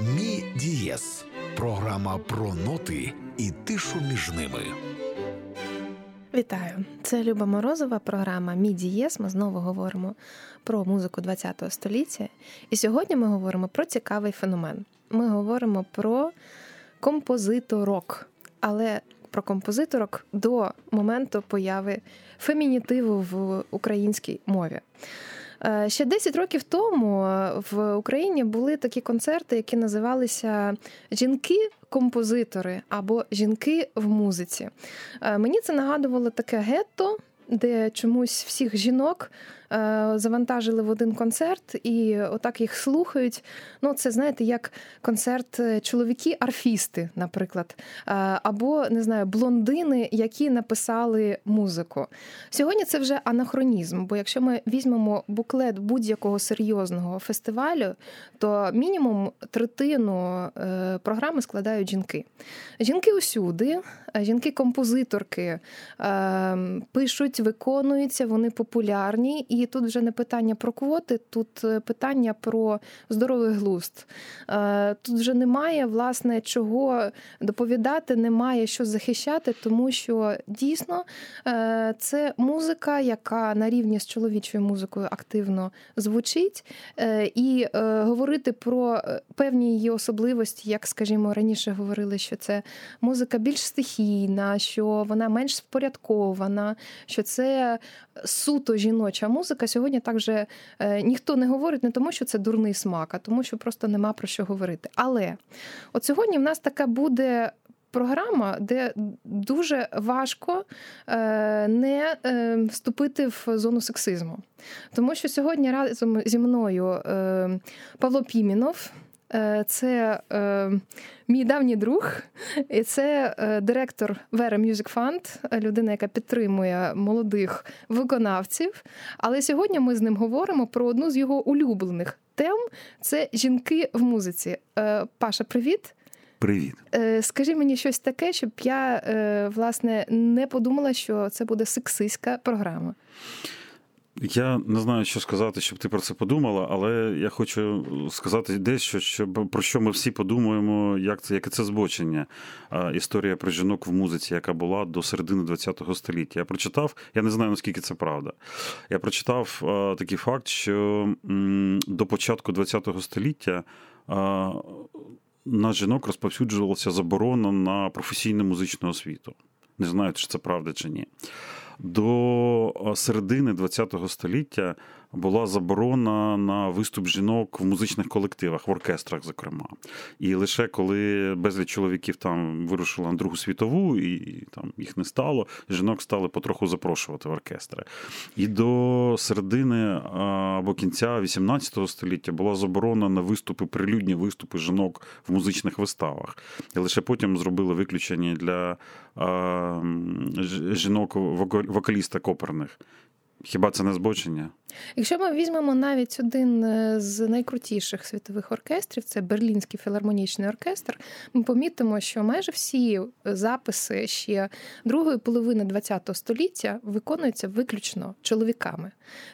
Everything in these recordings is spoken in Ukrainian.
Мі Дієс програма про ноти і тишу між ними. Вітаю! Це Люба Морозова, програма Мі Дієс. Ми знову говоримо про музику ХХ століття. І сьогодні ми говоримо про цікавий феномен. Ми говоримо про композиторок, але про композиторок до моменту появи фемінітиву в українській мові. Е, ще 10 років тому в Україні були такі концерти, які називалися Жінки-композитори або Жінки в музиці. Е, мені це нагадувало таке гетто, де чомусь всіх жінок Е, завантажили в один концерт і отак їх слухають. Ну, це знаєте, як концерт е, чоловіки-арфісти, наприклад, е, або не знаю, блондини, які написали музику. Сьогодні це вже анахронізм. Бо якщо ми візьмемо буклет будь-якого серйозного фестивалю, то мінімум третину програми складають жінки. Жінки усюди, жінки-композиторки пишуть, виконуються, вони популярні. І тут вже не питання про квоти, тут е, питання про здоровий глузд. Е, тут вже немає власне чого доповідати, немає що захищати, тому що дійсно е, це музика, яка на рівні з чоловічою музикою активно звучить, і говорити про певні її особливості, як скажімо, раніше говорили, що це музика більш стихійна, що вона менш спорядкована, що це суто жіноча музика музика сьогодні так же е, ніхто не говорить не тому, що це дурний смак, а тому, що просто нема про що говорити. Але от сьогодні в нас така буде. Програма, де дуже важко е, не е, вступити в зону сексизму, тому що сьогодні разом зі мною Павло Пімінов, Е, це е, мій давній друг, і це е, директор Vera Music Fund, людина, яка підтримує молодих виконавців. Але сьогодні ми з ним говоримо про одну з його улюблених тем це жінки в музиці. Паша, привіт. Привіт. Скажи мені щось таке, щоб я власне не подумала, що це буде сексистська програма. Я не знаю, що сказати, щоб ти про це подумала, але я хочу сказати дещо, щоб про що ми всі подумаємо, як це яке це збочення. Історія про жінок в музиці, яка була до середини ХХ століття. Я прочитав, я не знаю наскільки це правда. Я прочитав такий факт, що до початку ХХ століття. На жінок розповсюджувалася заборона на професійну музичну освіту. Не знаю, чи це правда чи ні до середини ХХ століття була заборона на виступ жінок в музичних колективах, в оркестрах, зокрема. І лише коли безліч чоловіків там вирушили на Другу світову, і там їх не стало, жінок стали потроху запрошувати в оркестри. І до середини або кінця XVIII століття була заборона на виступи, прилюдні виступи жінок в музичних виставах. І лише потім зробили виключення для жінок вокалісток оперних. Хіба це не збочення? Якщо ми візьмемо навіть один е, з найкрутіших світових оркестрів, це Берлінський філармонічний оркестр, ми помітимо, що майже всі записи ще другої половини ХХ століття виконуються виключно чоловіками.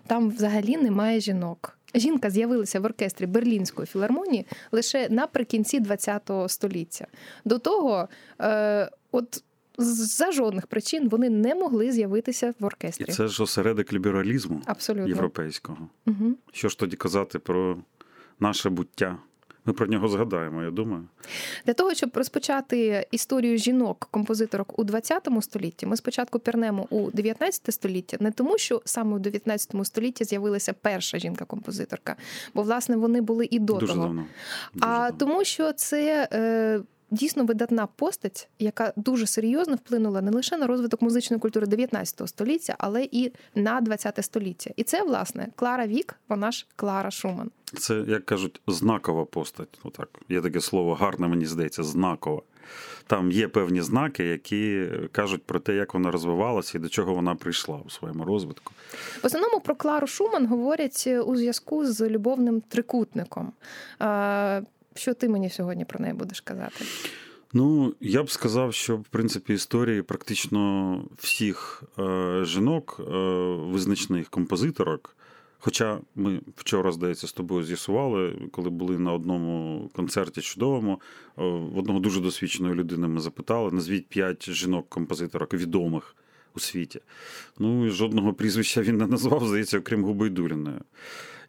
Там взагалі немає жінок. Жінка з'явилася в оркестрі Берлінської філармонії лише наприкінці ХХ століття. До того, е, от за жодних причин вони не могли з'явитися в оркестрі. І це ж осередок лібералізму Абсолютно. європейського. Угу. Що ж тоді казати про наше буття? Ми про нього згадаємо, я думаю. Для того, щоб розпочати історію жінок-композиторок у 20 столітті, ми спочатку пірнемо у 19 століття, не тому, що саме у 19 столітті з'явилася перша жінка-композиторка, бо власне вони були і до Дуже того. Давно. Дуже а давно. тому, що це. Е, дійсно видатна постать, яка дуже серйозно вплинула не лише на розвиток музичної культури 19 століття, але і на 20 століття. І це, власне, Клара Вік, вона ж Клара Шуман. Це, як кажуть, знакова постать. Отак. Є таке слово гарне, мені здається, знакова. Там є певні знаки, які кажуть про те, як вона розвивалася і до чого вона прийшла у своєму розвитку. В основному про Клару Шуман говорять у зв'язку з любовним трикутником. Що ти мені сьогодні про неї будеш казати? Ну, я б сказав, що в принципі історії практично всіх е, жінок, е, визначних композиторок, Хоча ми вчора, здається, з тобою з'ясували, коли були на одному концерті чудовому, в одного дуже досвідченої людини ми запитали: назвіть п'ять жінок-композиторок відомих у світі. Ну і жодного прізвища він не назвав, здається, окрім Губайдуліної.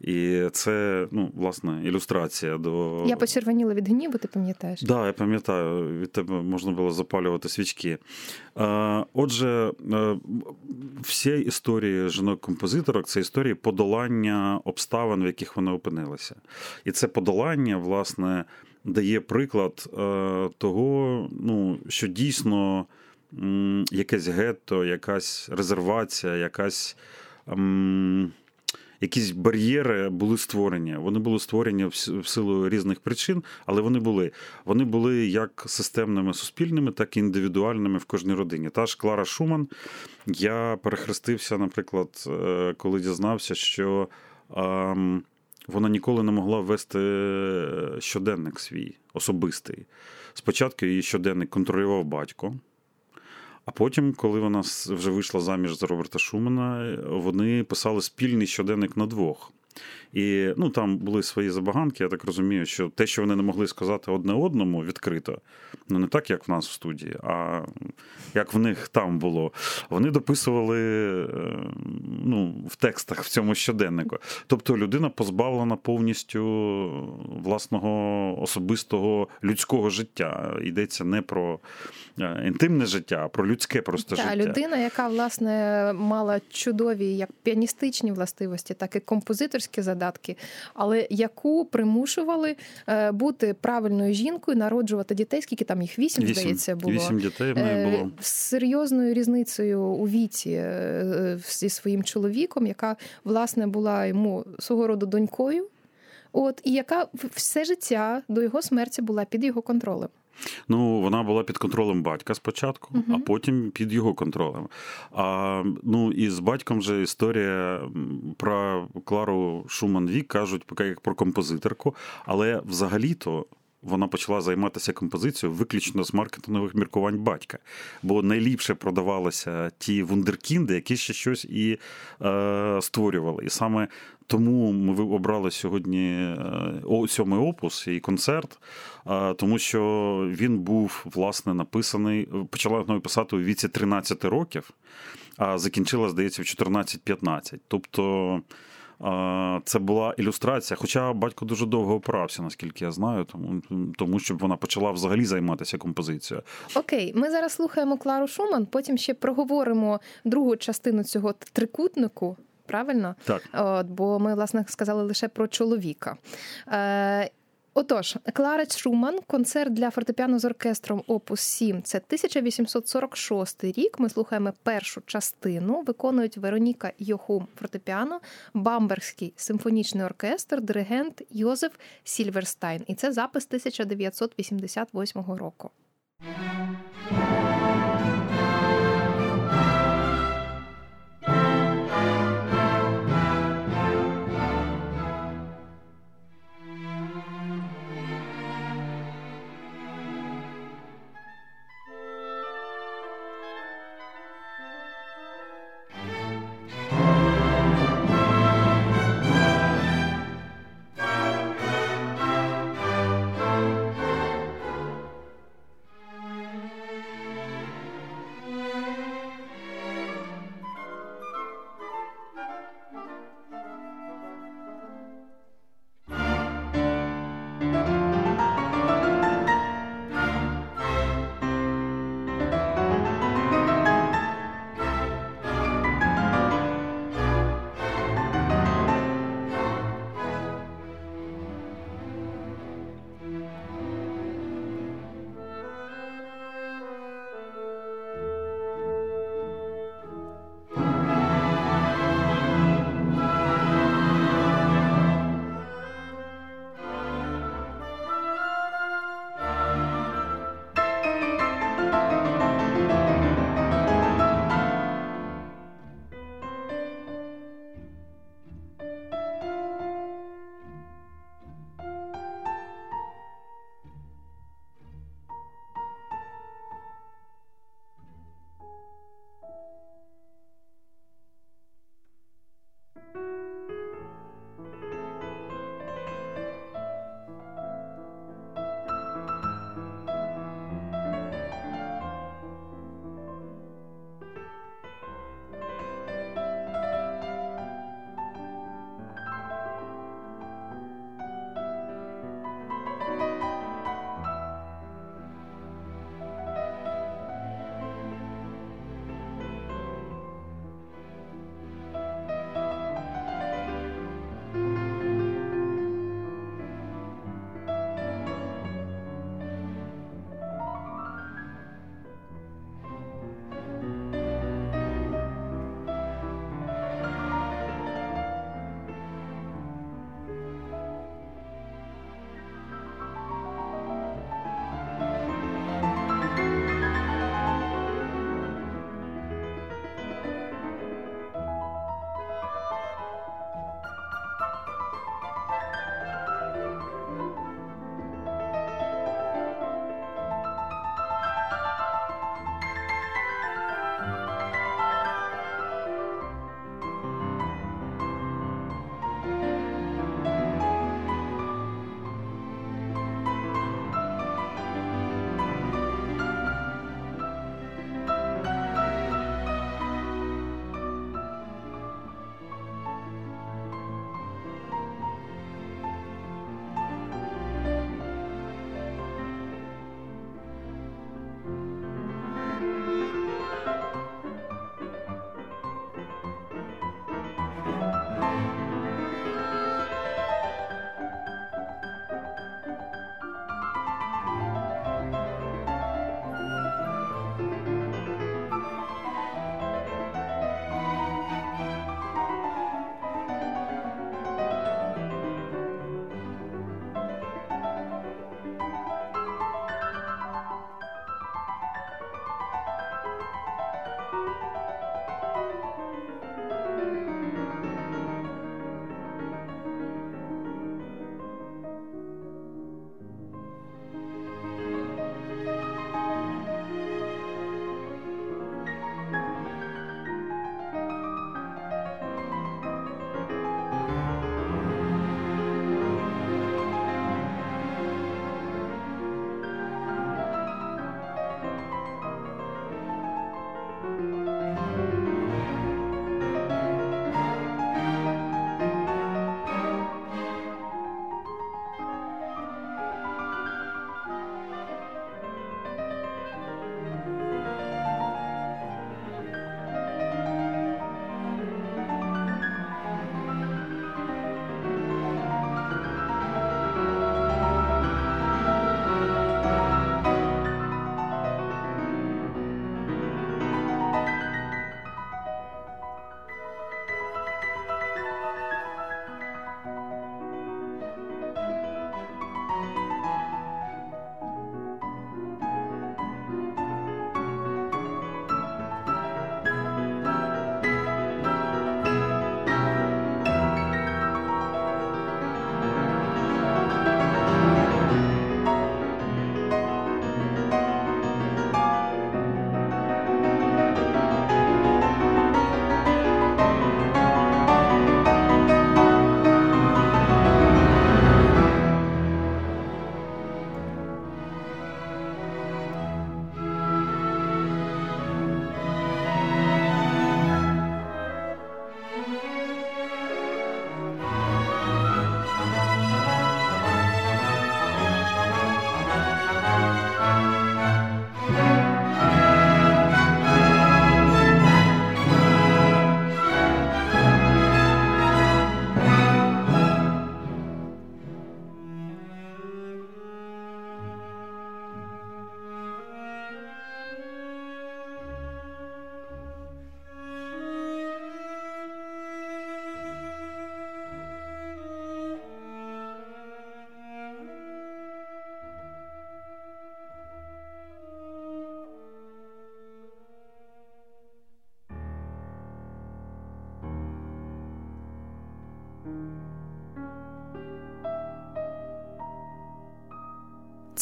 І це, ну, власне, ілюстрація до. Я почервоніла від гніву, ти пам'ятаєш? Так, да, я пам'ятаю, від тебе можна було запалювати свічки. Отже, всі історії жінок-композиторок це історії подолання обставин, в яких вони опинилися. І це подолання, власне, дає приклад того, ну, що дійсно якесь гетто, якась резервація, якась. Якісь бар'єри були створені. Вони були створені в силу різних причин, але вони були. Вони були як системними суспільними, так і індивідуальними в кожній родині. Та ж Клара Шуман. Я перехрестився, наприклад, е, коли дізнався, що ем, вона ніколи не могла ввести щоденник свій особистий. Спочатку її щоденник контролював батько. А потім, коли вона вже вийшла заміж за Роберта Шумана, вони писали спільний щоденник на двох. І ну, там були свої забаганки. Я так розумію, що те, що вони не могли сказати одне одному відкрито, ну не так, як в нас в студії, а як в них там було. Вони дописували е, ну, в текстах в цьому щоденнику. Тобто людина позбавлена повністю власного особистого людського життя. Йдеться не про е, інтимне життя, а про людське просто Та, життя. Людина, яка власне мала чудові як піаністичні властивості, так і композиторські задатки, але яку примушували е, бути правильною жінкою, народжувати дітей, скільки там їх? Вісім, вісім. здається, було. Вісім дітей в неї було. з серйозною різницею у віці зі своїм чоловіком, яка власне була йому свого роду донькою, от і яка все життя до його смерті була під його контролем. Ну, вона була під контролем батька спочатку, uh-huh. а потім під його контролем. А ну і з батьком же історія про Клару Шуман Вік кажуть як про композиторку, але взагалі-то вона почала займатися композицією виключно з маркетингових міркувань батька. Бо найліпше продавалися ті вундеркінди, які ще щось і е, створювали. І саме тому ми обрали сьогодні е, сьомий опус і концерт, е, тому що він був власне написаний, почала його писати у віці 13 років, а закінчила, здається, в 14-15. Тобто. Це була ілюстрація, хоча батько дуже довго опирався, наскільки я знаю, тому тому щоб вона почала взагалі займатися композицією. Окей, ми зараз слухаємо Клару Шуман, потім ще проговоримо другу частину цього трикутнику. Правильно? Так. От, Бо ми, власне, сказали лише про чоловіка. Е, Отож, Кларець Шуман, концерт для фортепіано з оркестром Опус 7. Це 1846 рік. Ми слухаємо першу частину. Виконують Вероніка Йохум фортепіано, Бамбергський симфонічний оркестр, диригент Йозеф Сільверстайн. І це запис 1988 року.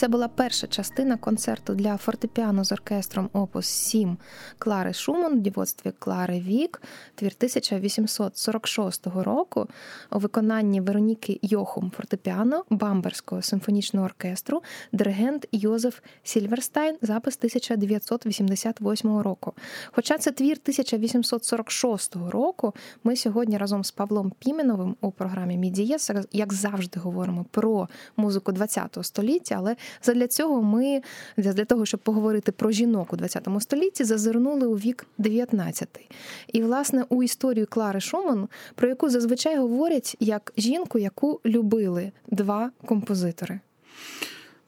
Це була перша частина концерту для фортепіано з оркестром Опус 7 Клари Шуман в дівоцтві Клари Вік, твір 1846 року у виконанні Вероніки Йохум фортепіано Бамбергського симфонічного оркестру, диригент Йозеф Сільверстайн, запис 1988 року. Хоча це твір 1846 року, ми сьогодні разом з Павлом Піменовим у програмі Мідієс, як завжди, говоримо про музику ХХ століття, але Задля цього ми для того, щоб поговорити про жінок у ХХ столітті, зазирнули у вік 19. І, власне, у історію Клари Шуман, про яку зазвичай говорять як жінку, яку любили два композитори.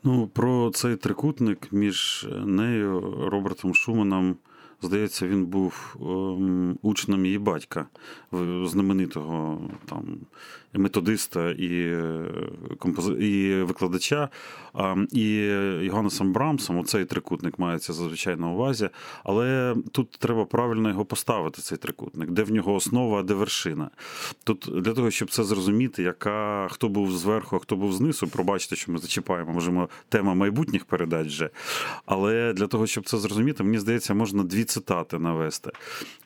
Ну, про цей трикутник між нею, Робертом Шуманом. Здається, він був ем, учнем її батька, знаменитого там методиста і е, компози... і викладача. І Йоганнесом Брамсом, оцей трикутник мається зазвичай на увазі. Але тут треба правильно його поставити, цей трикутник, де в нього основа, а де вершина. Тут для того, щоб це зрозуміти, яка хто був зверху, а хто був знизу, пробачте, що ми зачіпаємо, можемо тема майбутніх передач вже. Але для того, щоб це зрозуміти, мені здається, можна дві цитати навести.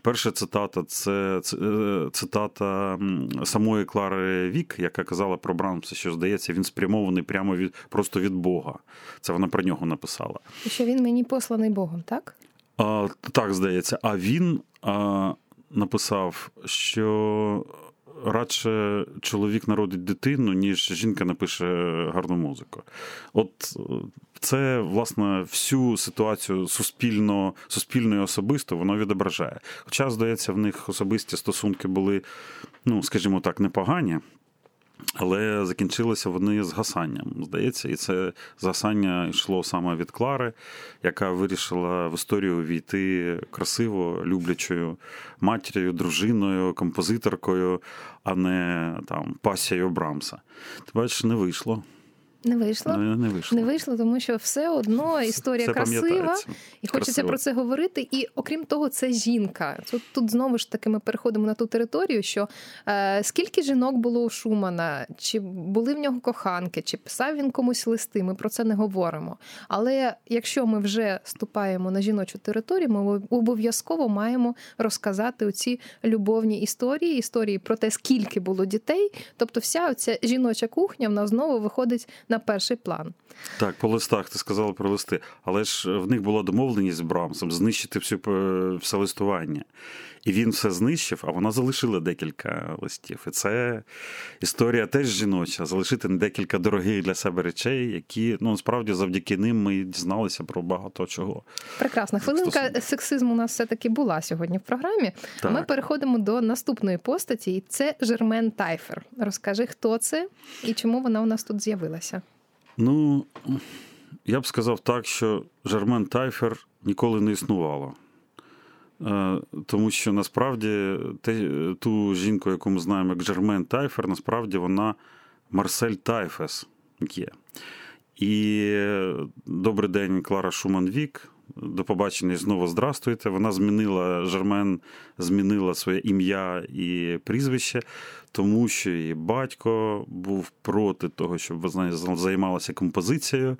Перша цитата це е, цитата самої Клари Вік, яка казала про Брамса, що здається, він спрямований прямо від просто від Бога. Це вона про нього написала. І Що він мені посланий Богом, так? А, Так, здається. А він а, написав, що радше чоловік народить дитину, ніж жінка напише гарну музику. От це, власне, всю ситуацію суспільно, суспільно і особисто воно відображає. Хоча, здається, в них особисті стосунки були, ну, скажімо так, непогані. Але закінчилися вони згасанням, здається, і це згасання йшло саме від Клари, яка вирішила в історію війти красиво, люблячою матір'ю, дружиною, композиторкою, а не там пасією Брамса. Ти бачиш, не вийшло. Не вийшло. Не, не вийшло, Не вийшло, тому що все одно історія все красива, і хочеться Красиво. про це говорити. І окрім того, це жінка. Тут тут знову ж таки ми переходимо на ту територію, що е, скільки жінок було у Шумана, чи були в нього коханки, чи писав він комусь листи. Ми про це не говоримо. Але якщо ми вже ступаємо на жіночу територію, ми обов'язково маємо розказати оці любовні історії, історії про те, скільки було дітей. Тобто, вся оця жіноча кухня вона знову виходить на перший план. Так, по листах ти сказала про листи, але ж в них була домовленість з Брамсом знищити всю е, все листування. І він все знищив, а вона залишила декілька листів. І це історія теж жіноча, залишити декілька дорогих для себе речей, які ну насправді завдяки ним ми дізналися про багато чого. Прекрасна хвилинка сексизму у нас все-таки була сьогодні в програмі. Так. Ми переходимо до наступної постаті, і це Жермен Тайфер. Розкажи, хто це і чому вона у нас тут з'явилася. Ну я б сказав так, що Жермен Тайфер ніколи не існувало. Е, тому що насправді те, ту жінку, яку ми знаємо як Жермен Тайфер, насправді вона Марсель Тайфес є. І добрий день, Клара Шуман-Вік. До побачення і знову здрастуйте. Вона змінила Жермен, змінила своє ім'я і прізвище, тому що її батько був проти того, щоб вона займалася композицією,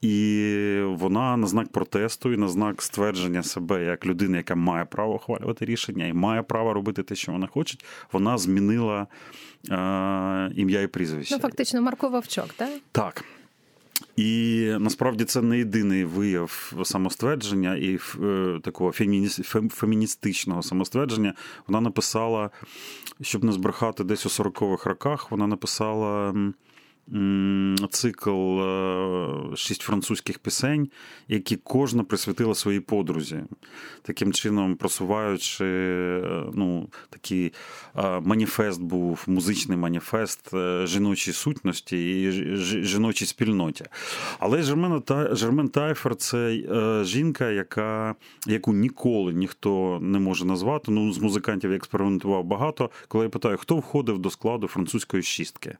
і вона на знак протесту і на знак ствердження себе як людини, яка має право ухвалювати рішення і має право робити те, що вона хоче, вона змінила е, ім'я і прізвище. Ну, фактично, Марко Вовчок, так? Так. І насправді це не єдиний вияв самоствердження і е, такого феміністичного самоствердження. Вона написала, щоб не збрехати десь у 40-х роках, вона написала цикл е, шість французьких пісень, які кожна присвятила своїй подрузі, таким чином просуваючи е, ну, такий е, маніфест був, музичний маніфест жіночій сутності і жіночій спільноті. Але Жермен, Жермен Тайфер це жінка, яка, яку ніколи ніхто не може назвати. Ну, з музикантів я експериментував багато. Коли я питаю, хто входив до складу французької шістки.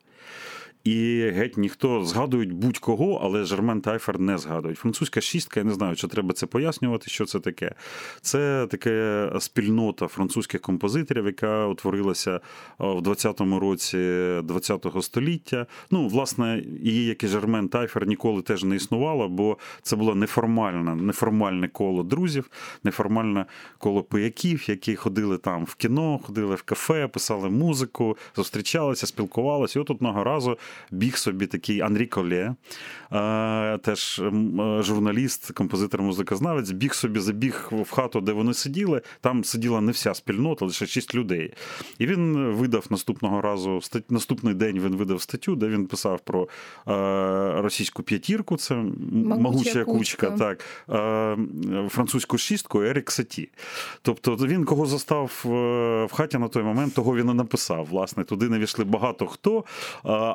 І геть ніхто згадують будь-кого, але Жермен Тайфер не згадують. Французька шістка, я не знаю, чи треба це пояснювати, що це таке. Це таке спільнота французьких композиторів, яка утворилася в 20-му році 20-го століття. Ну, власне, її, як і Жермен Тайфер, ніколи теж не існувало, бо це було неформальне, неформальне коло друзів, неформальне коло пияків, які ходили там в кіно, ходили в кафе, писали музику, зустрічалися, спілкувалися. І от одного разу біг собі такий Анрі Колє, теж журналіст, композитор, музикознавець, біг собі, забіг в хату, де вони сиділи. Там сиділа не вся спільнота, лише шість людей. І він видав наступного разу наступний день він видав статтю, де він писав про російську п'ятірку, це могуча кучка, так, французьку шістку Ерік Саті. Тобто він кого застав в хаті на той момент, того він і написав. Власне, туди не війшли багато хто,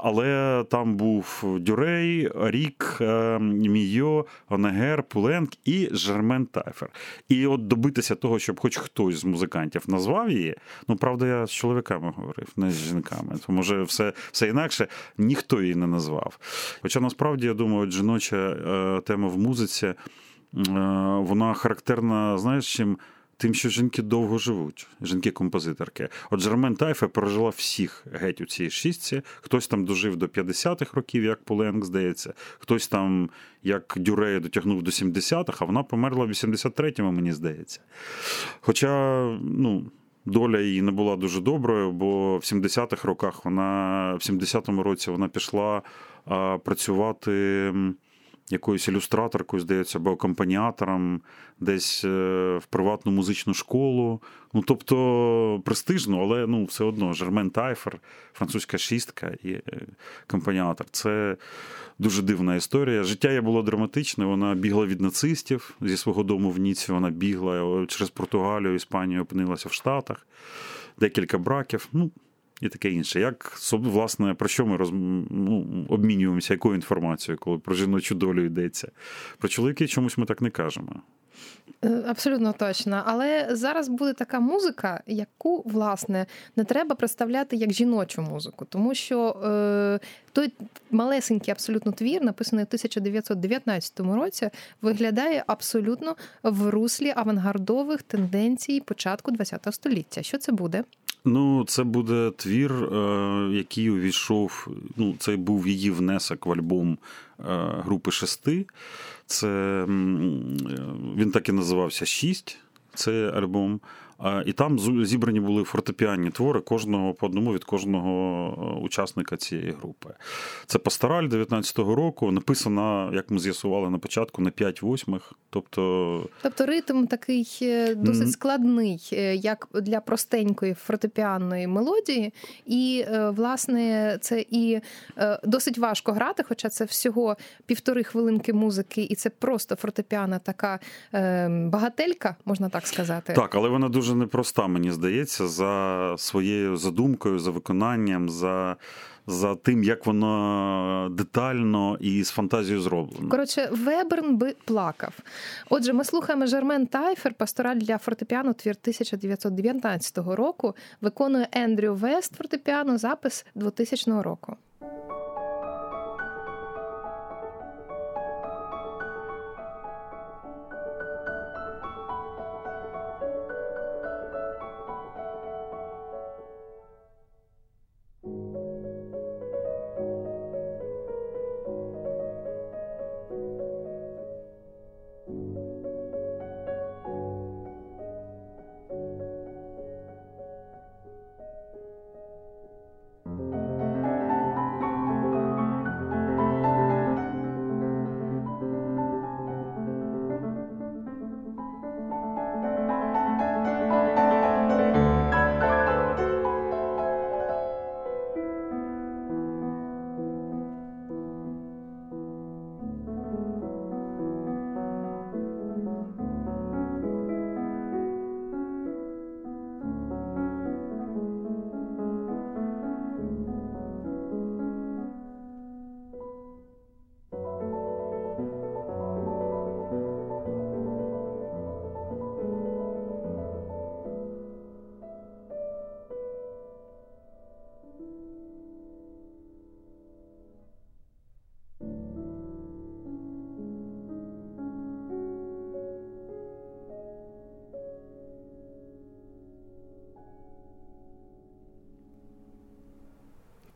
але там був Дюрей, Рік, Мійо, Онегер, Пуленк і Жермен Тайфер. І от добитися того, щоб хоч хтось з музикантів назвав її. Ну, правда, я з чоловіками говорив, не з жінками. То може все все інакше, ніхто її не назвав. Хоча насправді я думаю, жіноча е, тема в музиці, е, вона характерна, знаєш, чим тим, що жінки довго живуть, жінки-композиторки. От Жермен Тайфе пережила всіх геть у цій шістці. Хтось там дожив до 50-х років, як Поленк, здається, хтось там, як Дюрея, дотягнув до 70-х, а вона померла в 83-му, мені здається. Хоча, ну. Доля її не була дуже доброю, бо в 70-х роках вона в 70-му році вона пішла а, працювати якоюсь ілюстраторкою, здається, або акомпаніатором десь е, в приватну музичну школу. Ну, тобто престижно, але ну, все одно Жермен Тайфер, французька шістка і е, акомпаніатор. Це дуже дивна історія. Життя її було драматичне. Вона бігла від нацистів зі свого дому в Ніці. Вона бігла е, через Португалію, Іспанію опинилася в Штатах, декілька браків. Ну, і таке інше. Як власне про що ми роз... ну, обмінюємося, якою інформацією, коли про жіночу долю йдеться? Про чоловіки чомусь ми так не кажемо. Е, абсолютно точно. Але зараз буде така музика, яку, власне, не треба представляти як жіночу музику, тому що е, той малесенький абсолютно твір, написаний в 1919 році, виглядає абсолютно в руслі авангардових тенденцій початку ХХ століття. Що це буде? Ну, це буде твір, е, який увійшов. Ну, це був її внесок в альбом е, групи шести. Це він так і називався Шість. Це альбом. І там зібрані були фортепіанні твори кожного по одному від кожного е, учасника цієї групи. Це пастораль 19-го року, написана, як ми з'ясували на початку, на 5 восьмих. Тобто тобто ритм такий е, досить складний, е, як для простенької фортепіанної мелодії. І, власне, це і досить важко грати, хоча це всього півтори хвилинки музики, і це просто фортепіана така багателька, можна так сказати. Так, але вона дуже дуже непроста, мені здається, за своєю задумкою, за виконанням, за за тим, як воно детально і з фантазією зроблено. Коротше, Веберн би плакав. Отже, ми слухаємо Жермен Тайфер, пастораль для фортепіано твір 1919 року. Виконує Ендрю Вест фортепіано, запис 2000 року.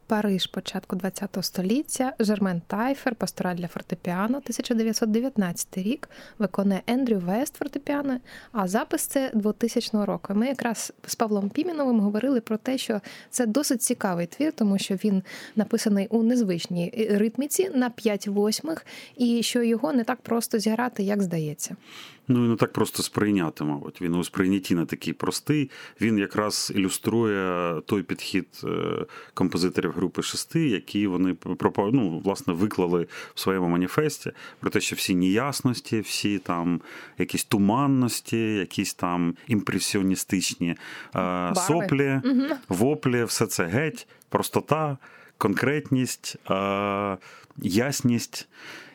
Париж початку ХХ століття, Жермен Тайфер, пастораль для фортепіано, 1919 рік, виконує Ендрю Вест фортепіано, а запис це 2000 року. Ми якраз з Павлом Піміновим говорили про те, що це досить цікавий твір, тому що він написаний у незвичній ритміці на 5 восьмих, і що його не так просто зіграти, як здається. Ну і не так просто сприйняти, мабуть. Він у сприйнятті не такий простий. Він якраз ілюструє той підхід е, композиторів групи шести, які вони ну, власне виклали в своєму маніфесті про те, що всі неясності, всі там якісь туманності, якісь там імпресіоністичні е, соплі, угу. воплі, все це геть, простота, конкретність, е, ясність.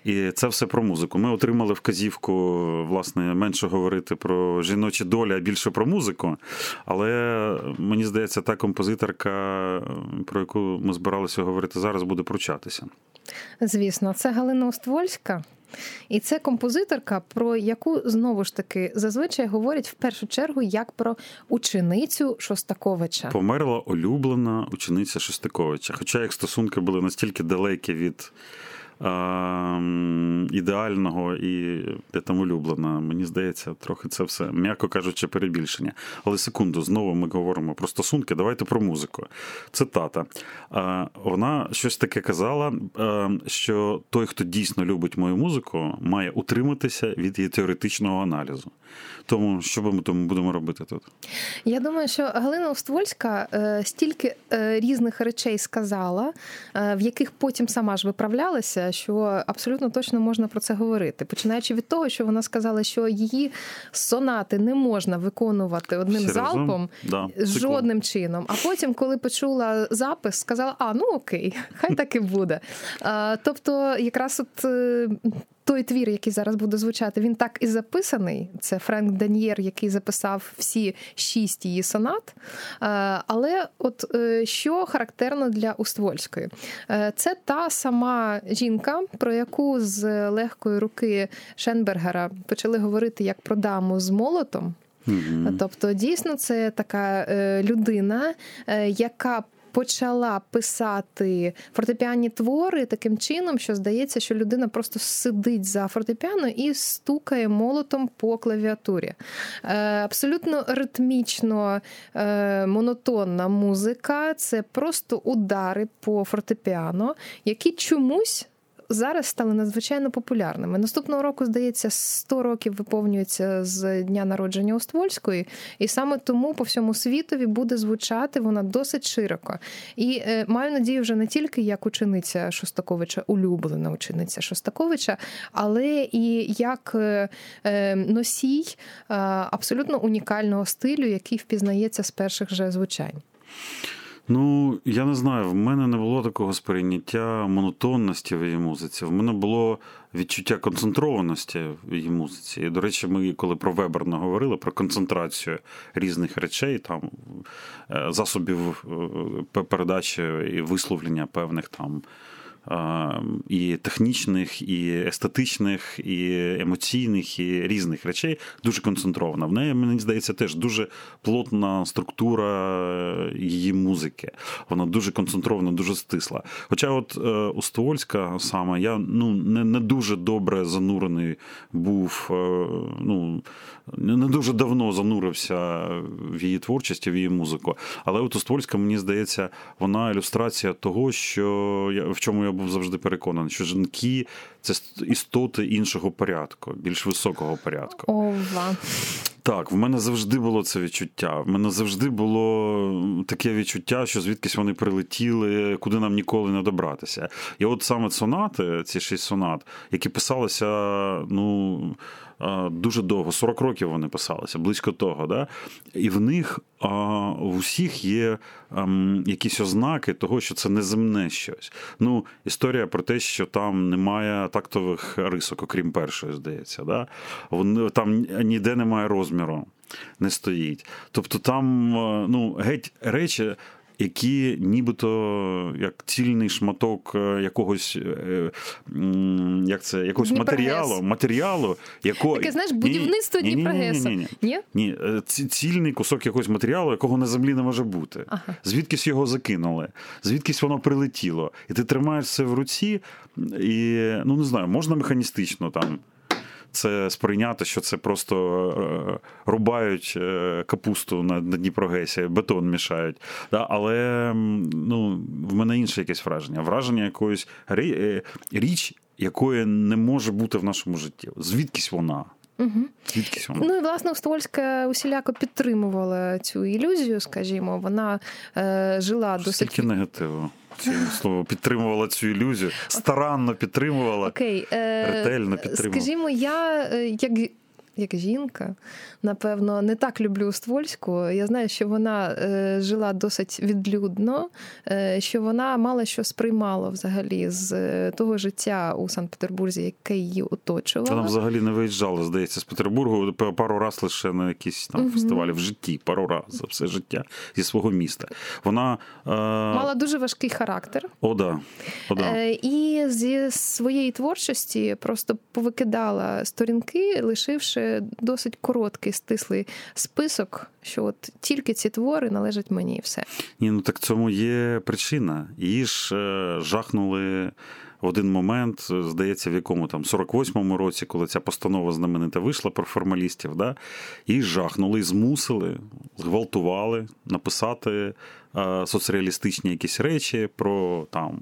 І це все про музику. Ми отримали вказівку, власне, менше говорити про жіночі долі, а більше про музику. Але мені здається, та композиторка, про яку ми збиралися говорити зараз, буде пручатися. Звісно, це Галина Оствольська. І це композиторка, про яку знову ж таки зазвичай говорять в першу чергу як про ученицю Шостаковича. Померла улюблена учениця Шостаковича. Хоча як стосунки були настільки далекі від ідеального і де там улюблена. Мені здається, трохи це все, м'яко кажучи, перебільшення. Але секунду, знову ми говоримо про стосунки. Давайте про музику. Цитата. Вона щось таке казала, що той, хто дійсно любить мою музику, має утриматися від її теоретичного аналізу. Тому що ми тому будемо робити тут? Я думаю, що Галина Оствольська е, стільки е, різних речей сказала, е, в яких потім сама ж виправлялася, що абсолютно точно можна про це говорити. Починаючи від того, що вона сказала, що її сонати не можна виконувати одним Серйозно? залпом да, жодним чином. А потім, коли почула запис, сказала: А, ну окей, хай так і буде. Тобто, якраз от той твір, який зараз буде звучати, він так і записаний. Це Френк Даньєр, який записав всі шість її сонат. Е, але от е, що характерно для Уствольської, е, це та сама жінка, про яку з легкої руки Шенбергера почали говорити як про даму з молотом. Mm-hmm. Тобто, дійсно, це така людина, яка почала писати фортепіанні твори таким чином, що здається, що людина просто сидить за фортепіано і стукає молотом по клавіатурі. Е, абсолютно ритмічно е, монотонна музика це просто удари по фортепіано, які чомусь зараз стали надзвичайно популярними. Наступного року, здається, 100 років виповнюється з дня народження Оствольської, і саме тому по всьому світові буде звучати вона досить широко. І е, маю надію, вже не тільки як учениця Шостаковича, улюблена учениця Шостаковича, але і як е, е, носій е, абсолютно унікального стилю, який впізнається з перших же звучань. Ну, я не знаю, в мене не було такого сприйняття монотонності в її музиці. В мене було відчуття концентрованості в її музиці. І, до речі, ми, коли про Веберна говорили, про концентрацію різних речей, там е, засобів е, передачі і висловлення певних там і технічних, і естетичних, і емоційних, і різних речей дуже концентрована. В неї, мені здається, теж дуже плотна структура її музики. Вона дуже концентрована, дуже стисла. Хоча, от е, у Ствольська саме я ну, не не дуже добре занурений був. Е, ну, не дуже давно занурився в її творчість, в її музику. Але от Ствольська, мені здається, вона ілюстрація того, що я в чому я був завжди переконаний, що жінки це істоти іншого порядку, більш високого порядку. Ова. Так, в мене завжди було це відчуття. В мене завжди було таке відчуття, що звідкись вони прилетіли, куди нам ніколи не добратися. І от саме сонати, ці шість сонат, які писалися, ну дуже довго, 40 років вони писалися, близько того. Да? І в них в усіх є якісь ознаки того, що це неземне щось. Ну, Історія про те, що там немає тактових рисок, окрім першої, здається. Да? Там ніде немає розміру. Не стоїть. Тобто там ну, геть речі які нібито як цільний шматок е, якогось е, як це, якогось матеріалу, матеріалу, якого... Таке, знаєш, будівництво Дніпрогесу. Ні, ні, ні, ні. ні. Цільний кусок якогось матеріалу, якого на землі не може бути. Ага. Звідкись його закинули, звідкись воно прилетіло. І ти тримаєш це в руці, і ну не знаю, можна механістично там це сприйняти, що це просто е, рубають е, капусту на Дніпрогесі, бетон мішають. Але ну, в мене інше якесь враження. Враження якоїсь е, річ, якої не може бути в нашому житті. Звідкись вона. Угу. Ну і власне Устольська усіляко підтримувала цю ілюзію, скажімо, вона е, жила досить... Скільки негативу слово підтримувала цю ілюзію, старанно підтримувала, Окей. Е, ретельно підтримувала. Скажімо, я е, як як жінка, напевно, не так люблю Ствольську. Я знаю, що вона е, жила досить відлюдно, е, що вона мало що сприймала взагалі з е, того життя у Санкт-Петербурзі, яке її оточувало. Вона взагалі не виїжджала, здається, з Петербургу пару раз лише на якісь там угу. фестивалі в житті, пару раз за все життя зі свого міста. Вона е... мала дуже важкий характер. О, да. О, да. Е, і зі своєї творчості просто повикидала сторінки, лишивши досить короткий, стислий список, що от тільки ці твори належать мені і все. Ні, ну так цьому є причина. Її ж е, жахнули. В один момент, здається, в якому там 48-му році, коли ця постанова знаменита вийшла про формалістів, да, її жахнули і змусили, зґвалтували написати е, соцреалістичні якісь речі про там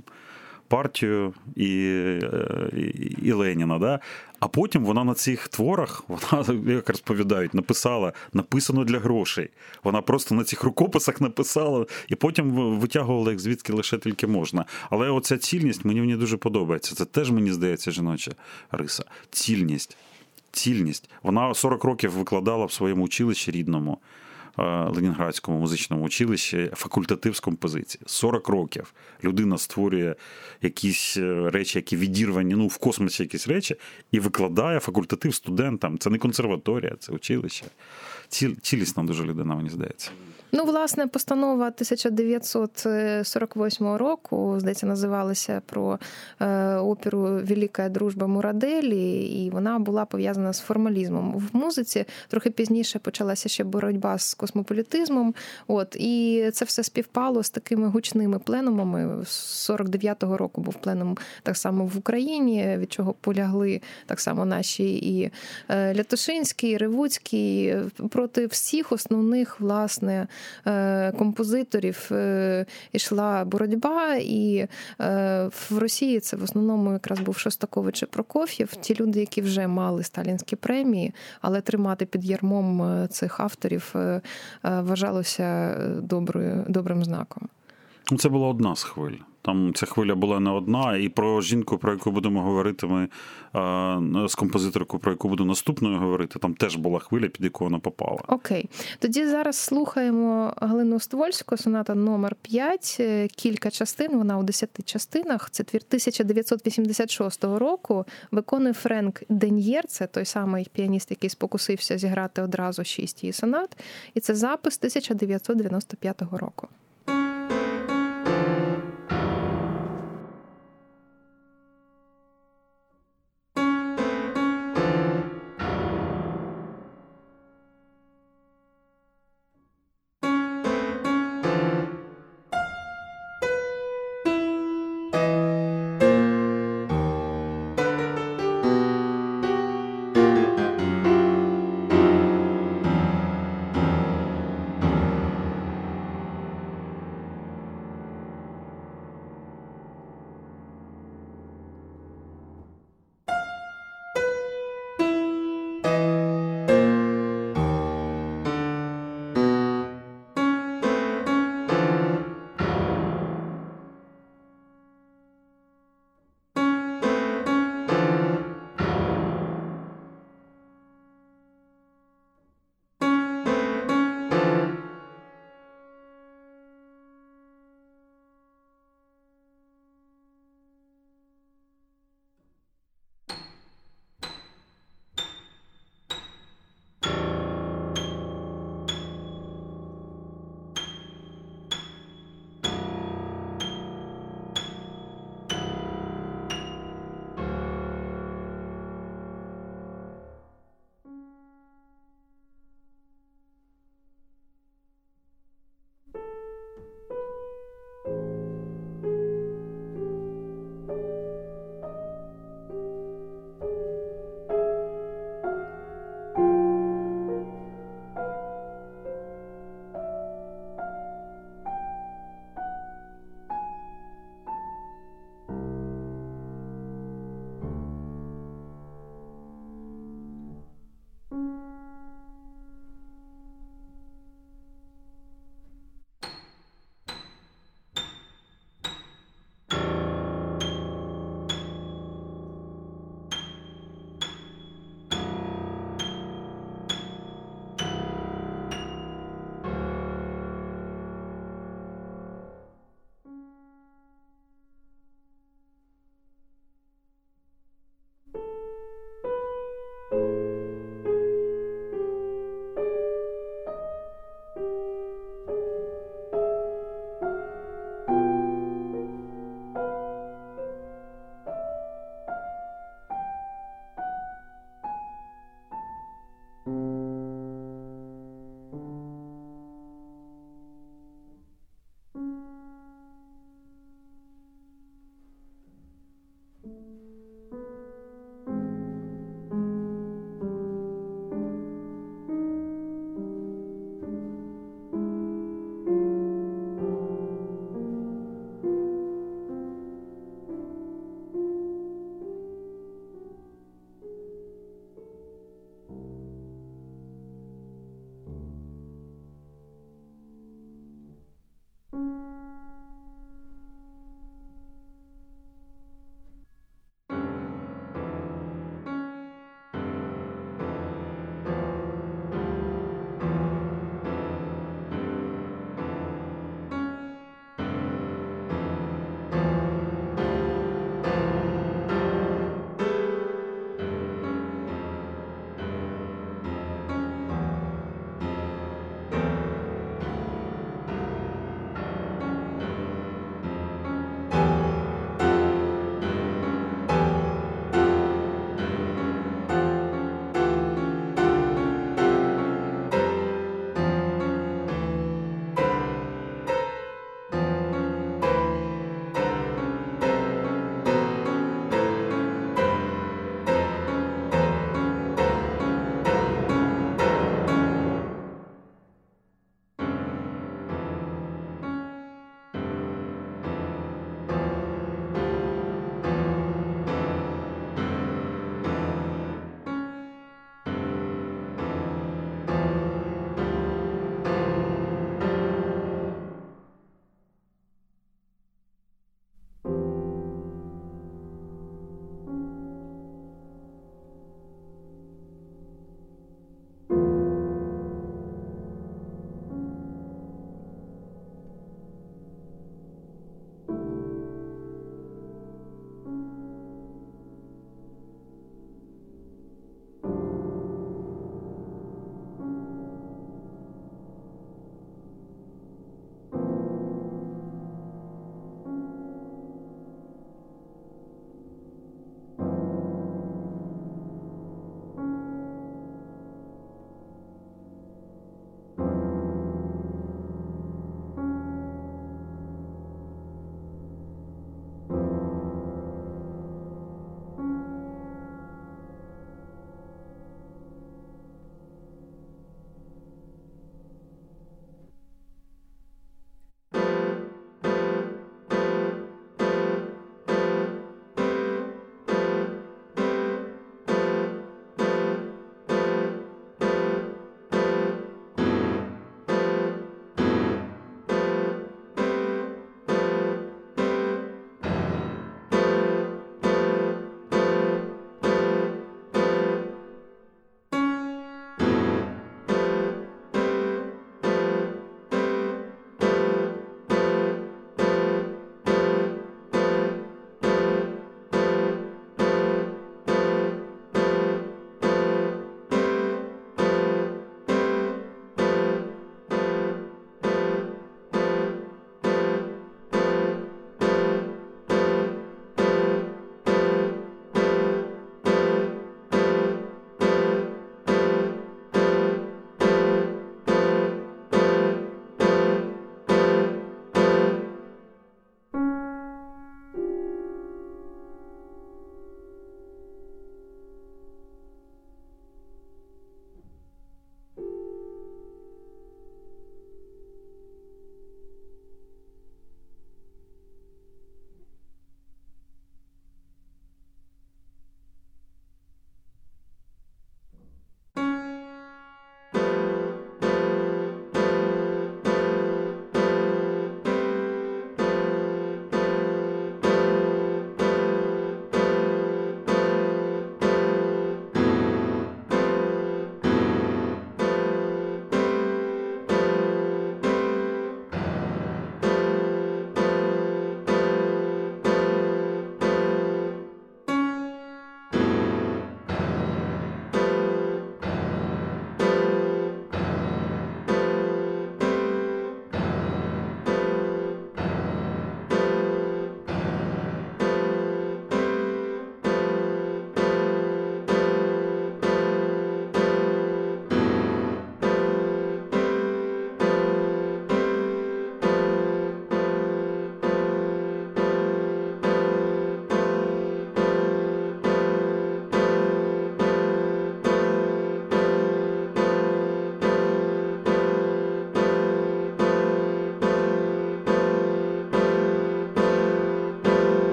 партію і е, і, і Леніна. Да? А потім вона на цих творах, вона, як розповідають, написала написано для грошей. Вона просто на цих рукописах написала і потім витягувала їх звідки лише тільки можна. Але оця цільність мені в ній дуже подобається. Це теж мені здається жіноча риса. Цільність. Цільність. Вона 40 років викладала в своєму училищі рідному. Е, Ленінградському музичному училищі факультатив з композиції. 40 років людина створює якісь е, речі, які відірвані ну, в космосі якісь речі, і викладає факультатив студентам. Це не консерваторія, це училище. Цілісна дуже людина, мені здається. Ну, власне, постанова 1948 року, здається, називалася про е, оперу Велика дружба Мураделі, і вона була пов'язана з формалізмом в музиці. Трохи пізніше почалася ще боротьба з космополітизмом. От і це все співпало з такими гучними пленумами. З 49-го року був пленум так само в Україні, від чого полягли так само наші і е, Лятошинський, і Ревуцький проти всіх основних власне. Е, композиторів йшла е, боротьба, і е, в Росії це в основному якраз був Шостакович і Прокоф'єв, ті люди, які вже мали сталінські премії, але тримати під ярмом цих авторів вважалося добрим знаком. Ну, це була одна з хвиль. Там ця хвиля була не одна, і про жінку, про яку будемо говорити, ми з композиторкою, про яку буду наступною говорити, там теж була хвиля, під яку вона попала. Окей. Тоді зараз слухаємо Галину Ствольську, соната номер 5 е, кілька частин. Вона у 10 частинах. Це твір 1986 року. Виконує Френк Деньєр, це той самий піаніст, який спокусився зіграти одразу шість її сонат. І це запис 1995 року.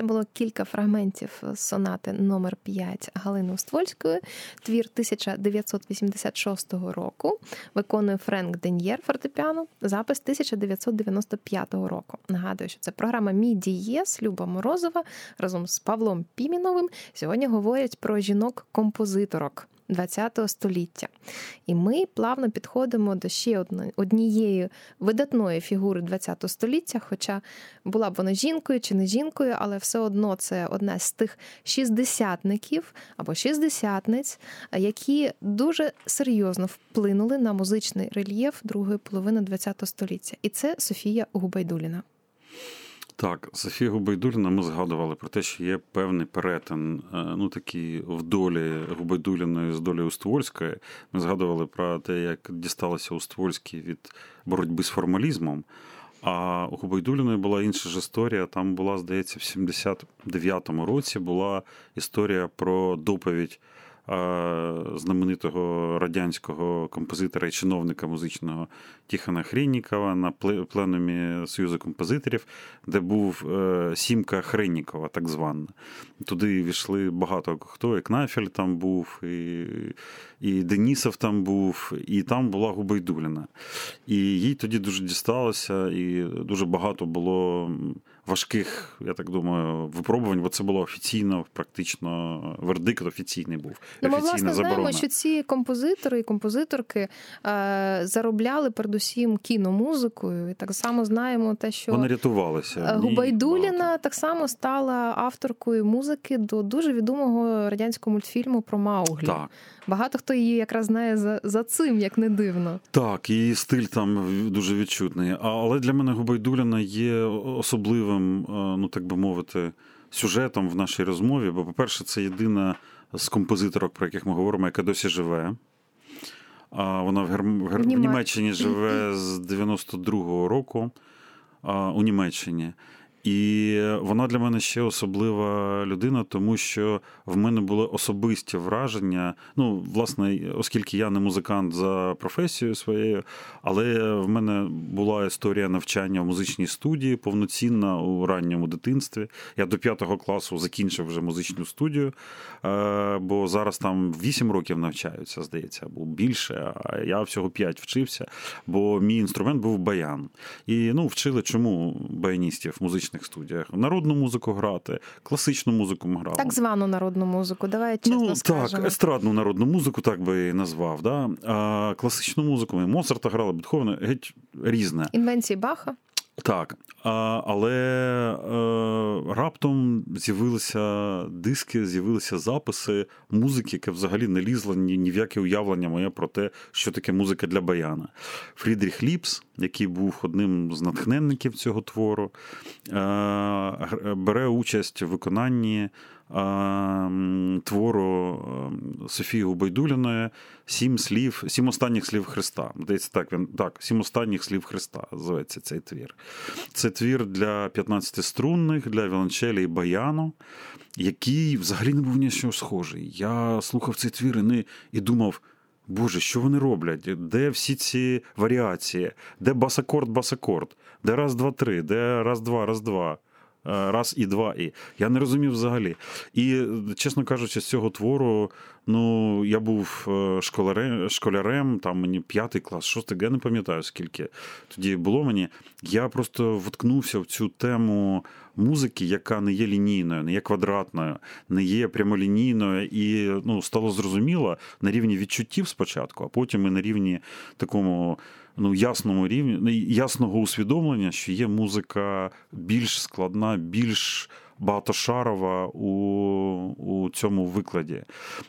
Це було кілька фрагментів сонати номер 5 Галини Уствольської, твір 1986 року. Виконує Френк Ден'єр фортепіано, запис 1995 року. Нагадую, що це програма Мій дієс Люба Морозова разом з Павлом Піміновим. Сьогодні говорять про жінок-композиторок. ХХ століття. І ми плавно підходимо до ще однієї видатної фігури ХХ століття, хоча була б вона жінкою чи не жінкою, але все одно це одна з тих шістдесятників або шістдесятниць, які дуже серйозно вплинули на музичний рельєф другої половини ХХ століття. І це Софія Губайдуліна. Так, Софія Губайдуліна, ми згадували про те, що є певний перетин, е, ну такий в долі Губайдуліної з долі Уствольської. Ми згадували про те, як дісталося Уствольській від боротьби з формалізмом. А у Губайдуліної була інша ж історія. Там була, здається, в 79-му році була історія про доповідь знаменитого радянського композитора і чиновника музичного Тіхана Хреннікова на пленумі Союзу композиторів, де був е, сімка Хреннікова, так звана. Туди війшли багато хто, і Кнафель там був, і і Денісов там був, і там була Губайдуліна. І їй тоді дуже дісталося, і дуже багато було важких, я так думаю, випробувань, бо це було офіційно, практично вердикт офіційний був. Ну, Ми власне заборона. знаємо, що ці композитори і композиторки е, заробляли передусім кіномузикою, і так само знаємо те, що вони рятувалися. Е, Губайдуліна так само стала авторкою музики до дуже відомого радянського мультфільму про Мауглі. Так. Багато хто її якраз знає за за цим, як не дивно. Так, її стиль там дуже відчутний. Але для мене Губайдуліна є особливим, е, ну так би мовити, сюжетом в нашій розмові. Бо, по-перше, це єдина з композиторок, про яких ми говоримо, яка досі живе. Вона в, Гер... в, в Німеччині живе з 92-го року у Німеччині. І вона для мене ще особлива людина, тому що в мене були особисті враження. Ну, власне, оскільки я не музикант за професією своєю, але в мене була історія навчання в музичній студії повноцінна у ранньому дитинстві. Я до п'ятого класу закінчив вже музичну студію, е, бо зараз там вісім років навчаються, здається, або більше. А я всього п'ять вчився, бо мій інструмент був баян. І ну, вчили чому баяністів музичних музичних студіях. Народну музику грати, класичну музику ми грали. Так звану народну музику. Давай чесно ну, скажемо. Так, естрадну народну музику, так би і назвав. Да? А класичну музику ми Моцарта грали, Бетховена, геть різне. Інвенції Баха. Так, але е, раптом з'явилися диски, з'явилися записи музики, яка взагалі не лізла ні, ні в яке уявлення моє про те, що таке музика для баяна. Фрідріх Ліпс, який був одним з натхненників цього твору, е, бере участь в виконанні твору Софії Губайдуліної сім слів, сім останніх слів Христа. Здається, так він так, сім останніх слів Христа називається цей твір. Це твір для 15 струнних, для віолончелі і баяну, який взагалі не був ні що схожий. Я слухав цей твір і, не, і думав. Боже, що вони роблять? Де всі ці варіації? Де бас-акорд, бас-акорд? Де раз, два, три, де раз, два, раз, два. Е, раз і два і. Я не розумів взагалі. І, чесно кажучи, з цього твору ну, я був е, школярем, школярем там мені п'ятий клас, шостий, я не пам'ятаю, скільки тоді було мені. Я просто вткнувся в цю тему музики, яка не є лінійною, не є квадратною, не є прямолінійною, і ну, стало зрозуміло на рівні відчуттів спочатку, а потім і на рівні такому ну, ясному рівні, ну, ясного усвідомлення, що є музика більш складна, більш багатошарова у у цьому викладі.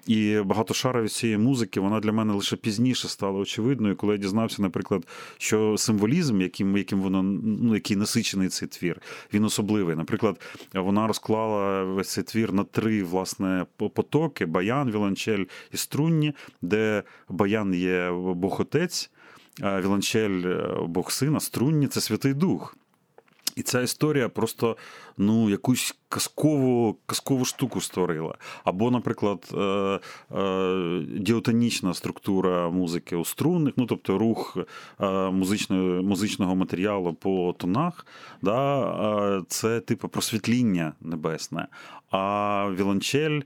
І багатошаровість цієї музики вона для мене лише пізніше стала очевидною, коли я дізнався, наприклад, що символізм, яким яким воно ну, який насичений цей твір, він особливий. Наприклад, вона розклала весь цей твір на три власне потоки: баян, віланчель і струнні, де баян є бог отець. Віланчель, Бог сина, струнні це Святий Дух. І ця історія просто ну, якусь казкову казкову штуку створила. Або, наприклад, е, е, діотонічна структура музики у струнних, ну тобто рух е, музичного музичного матеріалу по тонах, да, це типу просвітління небесне. А вілончель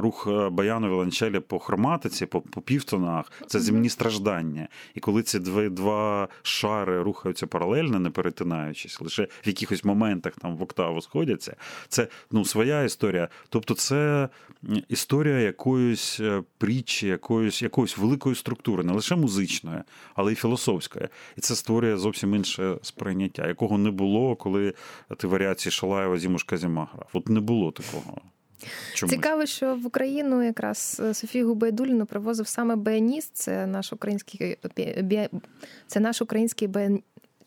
рух е, баяну віолончелі по хроматиці, по по півтонах, це земні страждання. І коли ці два два шари рухаються паралельно, не перетинаючись, лише в якихось моментах там в октаву сходяться, це ну, своя історія. Тобто, це історія якоїсь е, притчі, якоїсь якоїсь великої структури, не лише музичної, але й філософської. І це створює зовсім інше сприйняття, якого не було, коли ти варіації Шалаєва Зімушка Зіма грав. От не було такого. Чомусь. Цікаво, що в Україну якраз е, Софію Губайдуліну привозив саме Беаніст, це наш український це наш український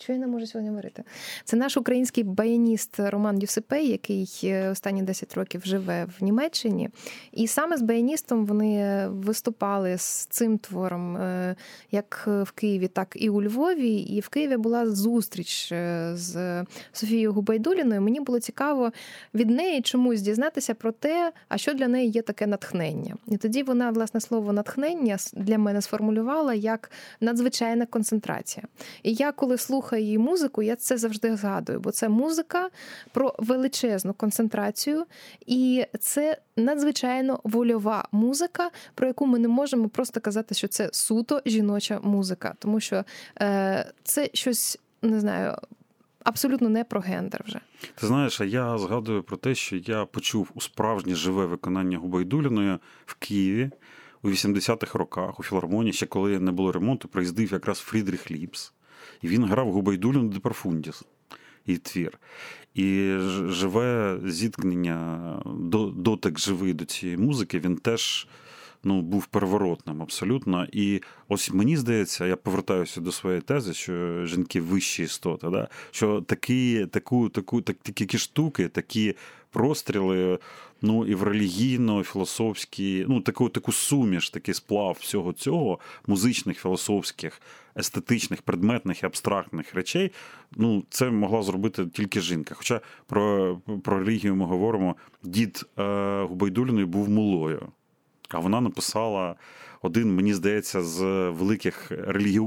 що я не можу сьогодні говорити? Це наш український баяніст Роман Юсипей, який е, останні 10 років живе в Німеччині. І саме з баяністом вони виступали з цим твором е, як в Києві, так і у Львові. І в Києві була зустріч е, з Софією Губайдуліною. Мені було цікаво від неї чомусь дізнатися про те, а що для неї є таке натхнення. І тоді вона, власне, слово натхнення для мене сформулювала як надзвичайна концентрація. І я, коли слухаю слухаю її музику, я це завжди згадую, бо це музика про величезну концентрацію, і це надзвичайно вольова музика, про яку ми не можемо просто казати, що це суто жіноча музика, тому що е, це щось не знаю. Абсолютно не про гендер вже. Ти знаєш, а я згадую про те, що я почув у справжнє живе виконання Губайдуліною в Києві у 80-х роках у філармонії, ще коли не було ремонту, приїздив якраз Фрідріх Ліпс. Він грав Губайдулін де Профундіс і твір. І живе зіткнення, дотик живий до цієї музики, він теж ну, був переворотним абсолютно. І ось мені здається, я повертаюся до своєї тези, що жінки вищі істоти, да? що такі, таку, таку, так, такі штуки, такі простріли, ну і в релігійно, філософській, ну таку таку суміш, такий сплав всього цього, музичних, філософських, естетичних, предметних і абстрактних речей. Ну, це могла зробити тільки жінка. Хоча про про релігію ми говоримо, дід е, Губайдуліної був мулою, а вона написала. Один, мені здається, з великих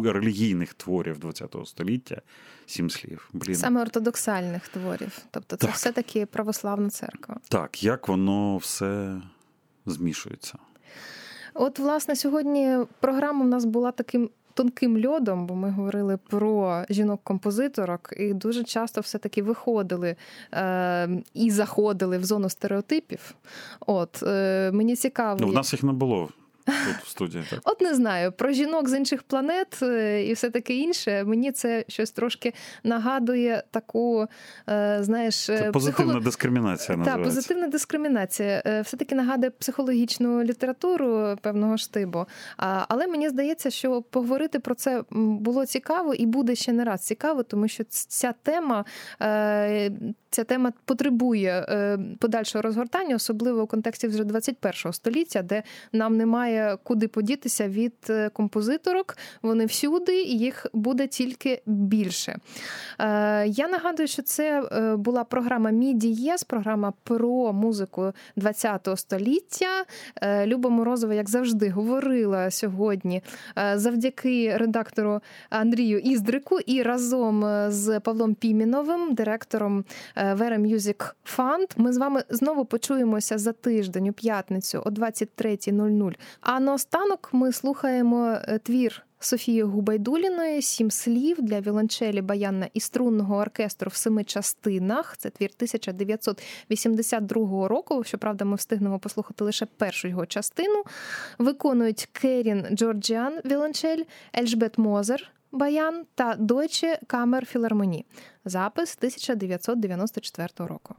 релігійних творів ХХ століття сім слів. Блін. Саме ортодоксальних творів. Тобто це так. все-таки православна церква. Так, як воно все змішується. От, власне, сьогодні програма в нас була таким. Тонким льодом, бо ми говорили про жінок-композиторок, і дуже часто все-таки виходили е, і заходили в зону стереотипів. От е, мені цікаво, ну, в нас їх не було тут в студії. Так. От не знаю про жінок з інших планет е, і все таке інше. Мені це щось трошки нагадує таку, е, знаєш, це е, позитивна психолог... дискримінація. Так, позитивна дискримінація. Все таки нагадує психологічну літературу певного штибу. Але мені здається, що поговорити про це було цікаво і буде ще не раз цікаво, тому що ця тема ця тема потребує е, подальшого розгортання, особливо у контексті вже 21 століття, де нам немає куди подітися від е, композиторок. Вони всюди, і їх буде тільки більше. Е, я нагадую, що це була програма Мідієс, програма про музику 20 століття. Люба Морозова, як завжди, говорила сьогодні завдяки редактору Андрію Іздрику і разом з Павлом Піміновим, директором Vera Music Fund. Ми з вами знову почуємося за тиждень у п'ятницю о 23.00. А наостанок ми слухаємо е, твір. Софії Губайдуліної сім слів для віолончелі баянна і струнного оркестру в семи частинах. Це твір 1982 року. Щоправда, ми встигнемо послухати лише першу його частину. Виконують Керін Джорджіан Віолончель, Ельсбет Мозер Баян та Deutsche Kammerphilharmonie. Запис 1994 року.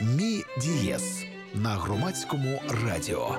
Мі дієс на громадському радіо.